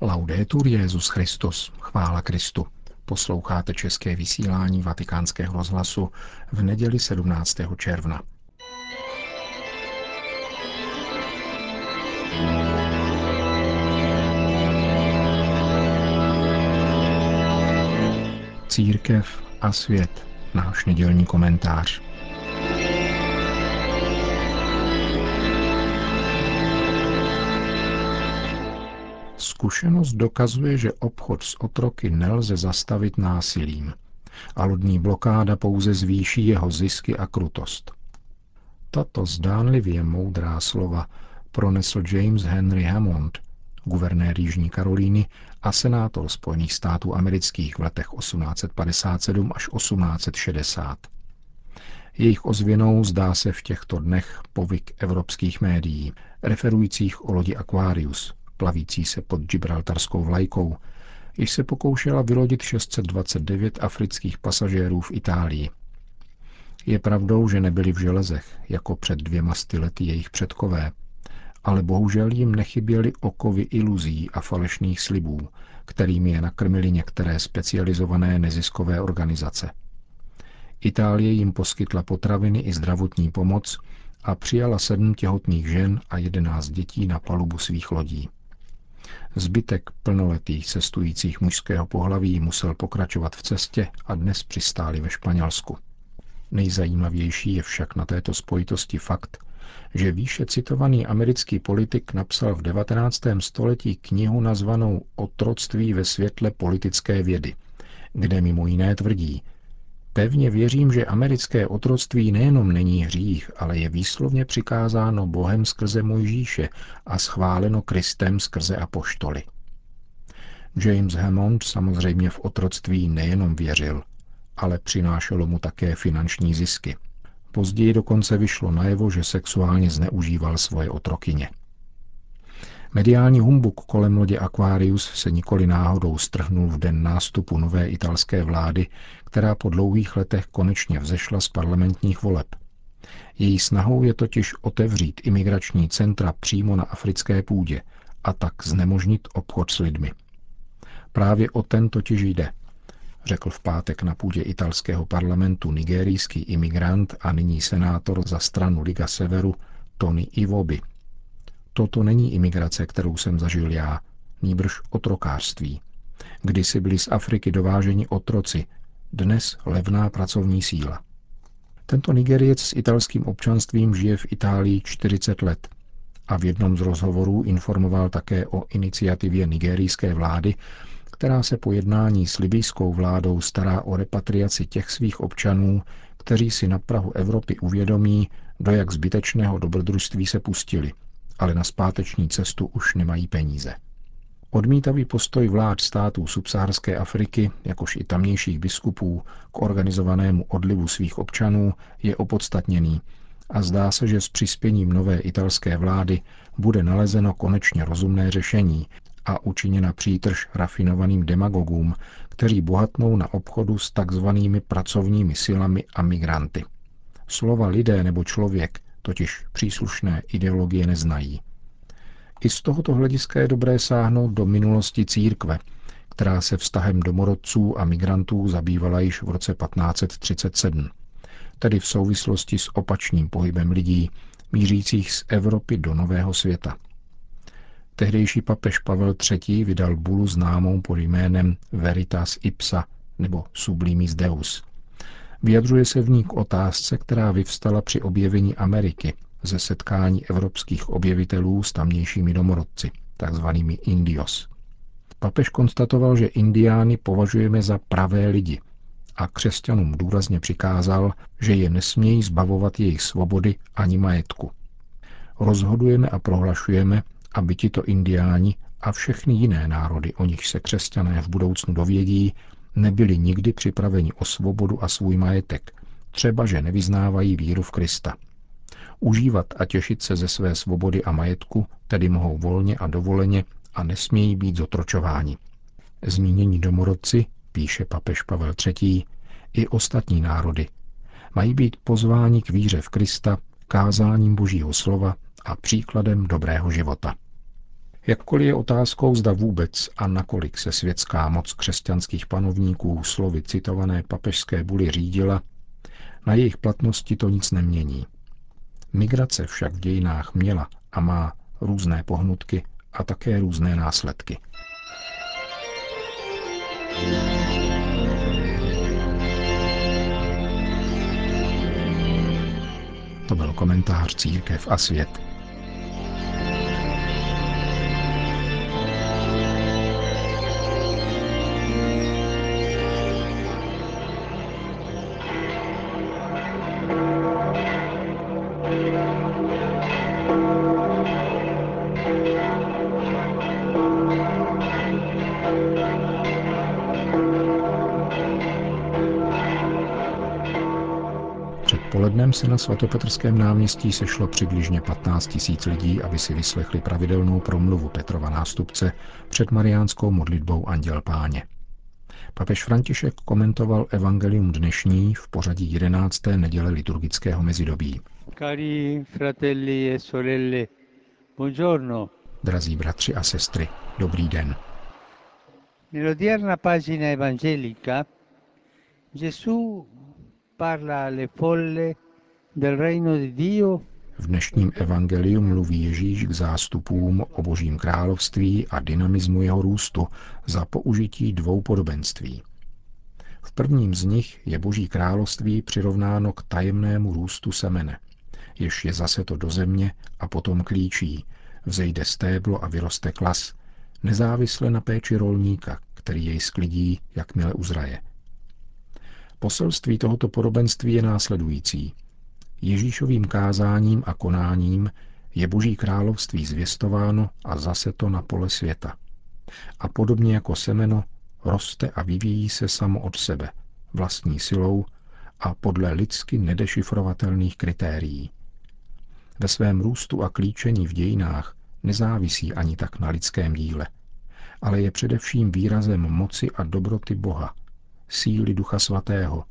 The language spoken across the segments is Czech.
Laudetur Jezus Christus, chvála Kristu. Posloucháte české vysílání Vatikánského rozhlasu v neděli 17. června. Církev a svět, náš nedělní komentář. Zkušenost dokazuje, že obchod s otroky nelze zastavit násilím a lodní blokáda pouze zvýší jeho zisky a krutost. Tato zdánlivě moudrá slova pronesl James Henry Hammond, guvernér Jižní Karolíny a senátor Spojených států amerických v letech 1857 až 1860. Jejich ozvěnou zdá se v těchto dnech povyk evropských médií, referujících o lodi Aquarius, plavící se pod gibraltarskou vlajkou, již se pokoušela vylodit 629 afrických pasažérů v Itálii. Je pravdou, že nebyli v železech, jako před dvěma lety jejich předkové, ale bohužel jim nechyběly okovy iluzí a falešných slibů, kterými je nakrmili některé specializované neziskové organizace. Itálie jim poskytla potraviny i zdravotní pomoc a přijala sedm těhotných žen a jedenáct dětí na palubu svých lodí. Zbytek plnoletých cestujících mužského pohlaví musel pokračovat v cestě a dnes přistáli ve Španělsku. Nejzajímavější je však na této spojitosti fakt, že výše citovaný americký politik napsal v 19. století knihu nazvanou Otroctví ve světle politické vědy, kde mimo jiné tvrdí, Pevně věřím, že americké otroctví nejenom není hřích, ale je výslovně přikázáno Bohem skrze Mojžíše a schváleno Kristem skrze apoštoly. James Hammond samozřejmě v otroctví nejenom věřil, ale přinášelo mu také finanční zisky. Později dokonce vyšlo najevo, že sexuálně zneužíval svoje otrokyně. Mediální humbuk kolem lodě Aquarius se nikoli náhodou strhnul v den nástupu nové italské vlády, která po dlouhých letech konečně vzešla z parlamentních voleb. Její snahou je totiž otevřít imigrační centra přímo na africké půdě a tak znemožnit obchod s lidmi. Právě o ten totiž jde, řekl v pátek na půdě italského parlamentu nigerijský imigrant a nyní senátor za stranu Liga Severu Tony Iwobi. Toto není imigrace, kterou jsem zažil já, nýbrž otrokářství. Kdysi byli z Afriky dováženi otroci, dnes levná pracovní síla. Tento Nigeriec s italským občanstvím žije v Itálii 40 let a v jednom z rozhovorů informoval také o iniciativě nigerijské vlády, která se po jednání s libijskou vládou stará o repatriaci těch svých občanů, kteří si na Prahu Evropy uvědomí, do jak zbytečného dobrodružství se pustili – ale na zpáteční cestu už nemají peníze. Odmítavý postoj vlád států subsaharské Afriky, jakož i tamnějších biskupů, k organizovanému odlivu svých občanů je opodstatněný a zdá se, že s přispěním nové italské vlády bude nalezeno konečně rozumné řešení a učiněna přítrž rafinovaným demagogům, kteří bohatnou na obchodu s takzvanými pracovními silami a migranty. Slova lidé nebo člověk totiž příslušné ideologie neznají. I z tohoto hlediska je dobré sáhnout do minulosti církve, která se vztahem domorodců a migrantů zabývala již v roce 1537, tedy v souvislosti s opačným pohybem lidí, mířících z Evropy do Nového světa. Tehdejší papež Pavel III. vydal bulu známou pod jménem Veritas Ipsa nebo Sublimis Deus, Vyjadřuje se v ní k otázce, která vyvstala při objevení Ameriky ze setkání evropských objevitelů s tamnějšími domorodci, takzvanými Indios. Papež konstatoval, že Indiány považujeme za pravé lidi a křesťanům důrazně přikázal, že je nesmějí zbavovat jejich svobody ani majetku. Rozhodujeme a prohlašujeme, aby tito indiáni a všechny jiné národy, o nich se křesťané v budoucnu dovědí, nebyli nikdy připraveni o svobodu a svůj majetek, třeba že nevyznávají víru v Krista. Užívat a těšit se ze své svobody a majetku tedy mohou volně a dovoleně a nesmějí být zotročováni. Zmínění domorodci, píše papež Pavel III., i ostatní národy, mají být pozváni k víře v Krista, kázáním Božího slova a příkladem dobrého života. Jakkoliv je otázkou, zda vůbec a nakolik se světská moc křesťanských panovníků slovy citované papežské buly řídila, na jejich platnosti to nic nemění. Migrace však v dějinách měla a má různé pohnutky a také různé následky. To byl komentář Církev a svět Předpolednem se na svatopetrském náměstí sešlo přibližně 15 tisíc lidí, aby si vyslechli pravidelnou promluvu Petrova nástupce před mariánskou modlitbou Anděl Páně. Papež František komentoval evangelium dnešní v pořadí 11. neděle liturgického mezidobí. Cari fratelli e sorelle, buongiorno. Drazí bratři a sestry, dobrý den. Nell'odierna pagina evangelica Gesù v dnešním evangeliu mluví Ježíš k zástupům o božím království a dynamismu jeho růstu za použití dvou podobenství. V prvním z nich je boží království přirovnáno k tajemnému růstu semene, jež je zase to do země a potom klíčí, vzejde stéblo a vyroste klas, nezávisle na péči rolníka, který jej sklidí, jakmile uzraje. Poselství tohoto podobenství je následující. Ježíšovým kázáním a konáním je Boží království zvěstováno a zase to na pole světa. A podobně jako semeno roste a vyvíjí se samo od sebe, vlastní silou a podle lidsky nedešifrovatelných kritérií. Ve svém růstu a klíčení v dějinách nezávisí ani tak na lidském díle, ale je především výrazem moci a dobroty Boha, síly Ducha Svatého,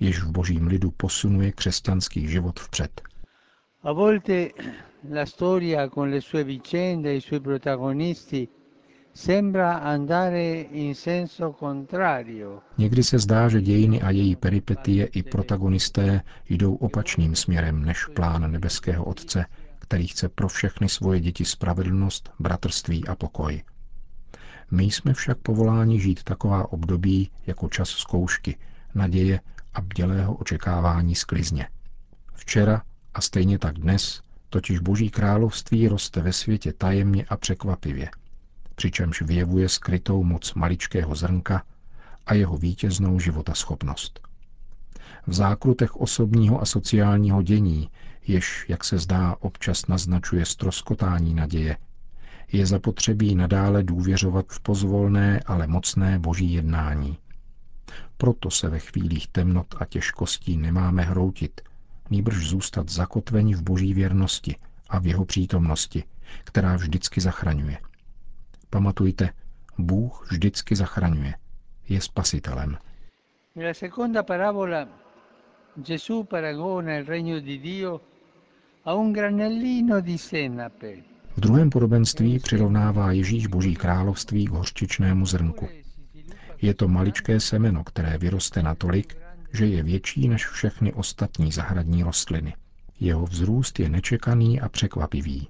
jež v božím lidu posunuje křesťanský život vpřed. A volte la storia con le sue vicende e i suoi protagonisti sembra andare in senso contrario. Někdy se zdá, že dějiny a její peripetie i protagonisté jdou opačným směrem než plán nebeského Otce, který chce pro všechny svoje děti spravedlnost, bratrství a pokoj. My jsme však povoláni žít taková období jako čas zkoušky, naděje a bdělého očekávání sklizně. Včera a stejně tak dnes totiž Boží království roste ve světě tajemně a překvapivě, přičemž vyjevuje skrytou moc maličkého zrnka a jeho vítěznou životaschopnost. V zákrutech osobního a sociálního dění, jež, jak se zdá, občas naznačuje stroskotání naděje, je zapotřebí nadále důvěřovat v pozvolné, ale mocné boží jednání. Proto se ve chvílích temnot a těžkostí nemáme hroutit, nýbrž zůstat zakotveni v boží věrnosti a v jeho přítomnosti, která vždycky zachraňuje. Pamatujte, Bůh vždycky zachraňuje. Je spasitelem. Nella seconda parabola Gesù paragona il regno di Dio a un granellino di senape. V druhém podobenství přirovnává Ježíš Boží království k hořčičnému zrnku. Je to maličké semeno, které vyroste natolik, že je větší než všechny ostatní zahradní rostliny. Jeho vzrůst je nečekaný a překvapivý.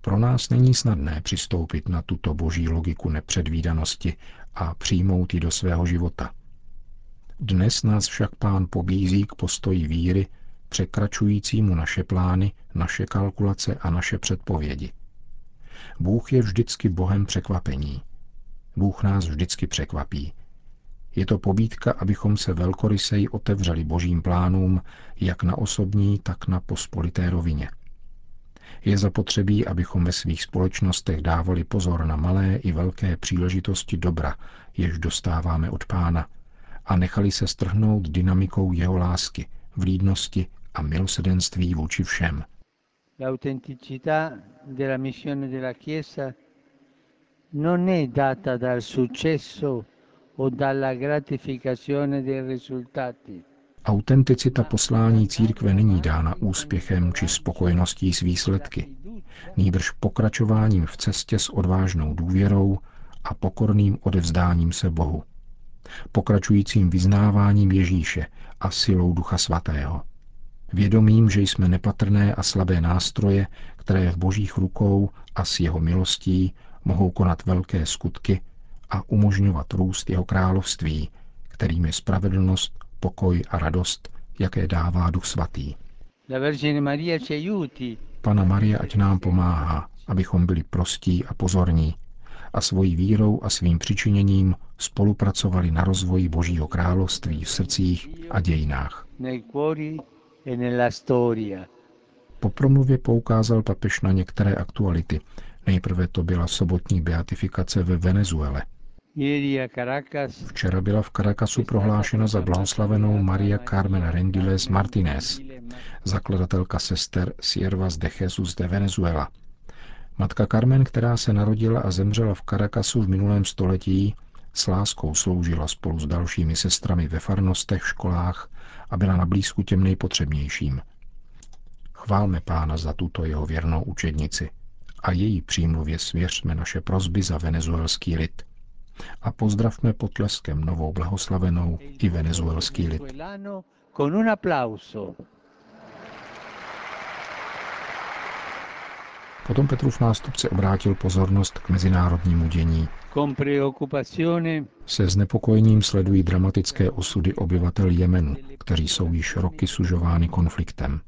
Pro nás není snadné přistoupit na tuto boží logiku nepředvídanosti a přijmout ji do svého života. Dnes nás však pán pobízí k postoji víry, překračujícímu naše plány, naše kalkulace a naše předpovědi. Bůh je vždycky Bohem překvapení. Bůh nás vždycky překvapí. Je to pobídka, abychom se velkoryseji otevřeli božím plánům, jak na osobní, tak na pospolité rovině. Je zapotřebí, abychom ve svých společnostech dávali pozor na malé i velké příležitosti dobra, jež dostáváme od pána, a nechali se strhnout dynamikou jeho lásky, vlídnosti a milosedenství vůči všem – l'autenticità della missione della Chiesa non è data dal successo o dalla gratificazione dei risultati. Autenticita poslání církve není dána úspěchem či spokojeností s výsledky, nýbrž pokračováním v cestě s odvážnou důvěrou a pokorným odevzdáním se Bohu. Pokračujícím vyznáváním Ježíše a silou Ducha Svatého. Vědomím, že jsme nepatrné a slabé nástroje, které v božích rukou a s jeho milostí mohou konat velké skutky a umožňovat růst jeho království, kterým je spravedlnost, pokoj a radost, jaké dává Duch Svatý. Pana Maria, ať nám pomáhá, abychom byli prostí a pozorní a svojí vírou a svým přičiněním spolupracovali na rozvoji Božího království v srdcích a dějinách. E po promluvě poukázal papež na některé aktuality. Nejprve to byla sobotní beatifikace ve Venezuele. Včera byla v Caracasu prohlášena za blahoslavenou Maria Carmen Rendiles Martinez, zakladatelka sester Siervas de Jesus de Venezuela. Matka Carmen, která se narodila a zemřela v Caracasu v minulém století, s láskou sloužila spolu s dalšími sestrami ve farnostech, školách a byla na blízku těm nejpotřebnějším. Chválme pána za tuto jeho věrnou učednici a její přímluvě svěřme naše prozby za venezuelský lid. A pozdravme potleskem novou blahoslavenou i venezuelský lid. Potom Petrův nástupce obrátil pozornost k mezinárodnímu dění. Se znepokojením sledují dramatické osudy obyvatel Jemenu, kteří jsou již roky sužovány konfliktem.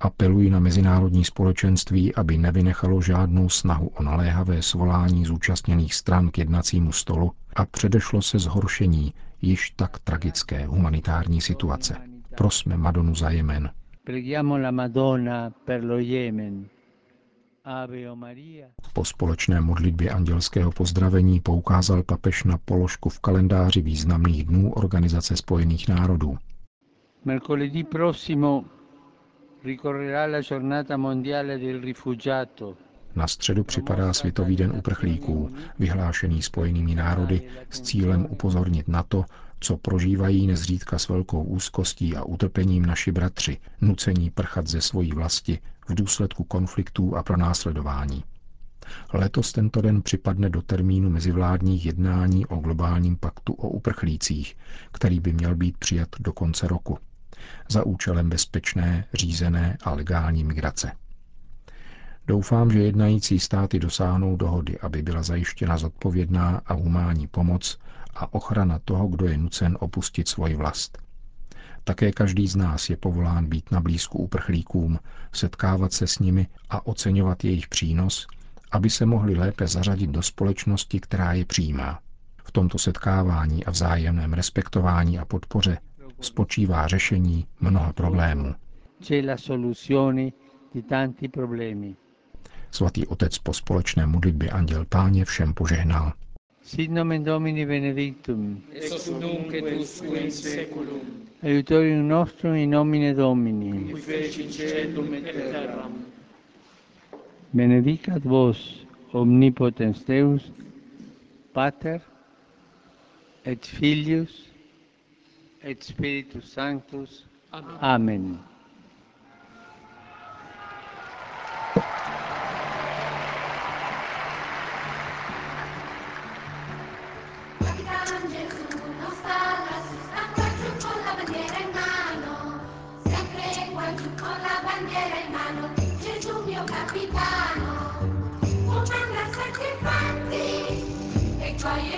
Apelují na mezinárodní společenství, aby nevynechalo žádnou snahu o naléhavé svolání zúčastněných stran k jednacímu stolu a předešlo se zhoršení již tak tragické humanitární situace. Prosme Madonu za Jemen. Po společné modlitbě andělského pozdravení poukázal papež na položku v kalendáři významných dnů Organizace spojených národů. Mercoledì prossimo Na středu připadá Světový den uprchlíků, vyhlášený spojenými národy s cílem upozornit na to, co prožívají nezřídka s velkou úzkostí a utrpením naši bratři, nucení prchat ze svojí vlasti v důsledku konfliktů a pronásledování. Letos tento den připadne do termínu mezivládních jednání o globálním paktu o uprchlících, který by měl být přijat do konce roku, za účelem bezpečné, řízené a legální migrace. Doufám, že jednající státy dosáhnou dohody, aby byla zajištěna zodpovědná a humánní pomoc a ochrana toho, kdo je nucen opustit svoji vlast. Také každý z nás je povolán být na blízku uprchlíkům, setkávat se s nimi a oceňovat jejich přínos, aby se mohli lépe zařadit do společnosti, která je přijímá. V tomto setkávání a vzájemném respektování a podpoře spočívá řešení mnoha problémů. Svatý otec po společné modlitbě Anděl Páně všem požehnal. Sit nomen Domini benedictum. Ex nunc et usque in seculum. Aiutorium nostrum in nomine Domini. Qui feci celum et terram. Benedicat vos omnipotens Deus, Pater et Filius et Spiritus Sanctus. Amen. Amen. capitano, comanda sacrifanti e gioie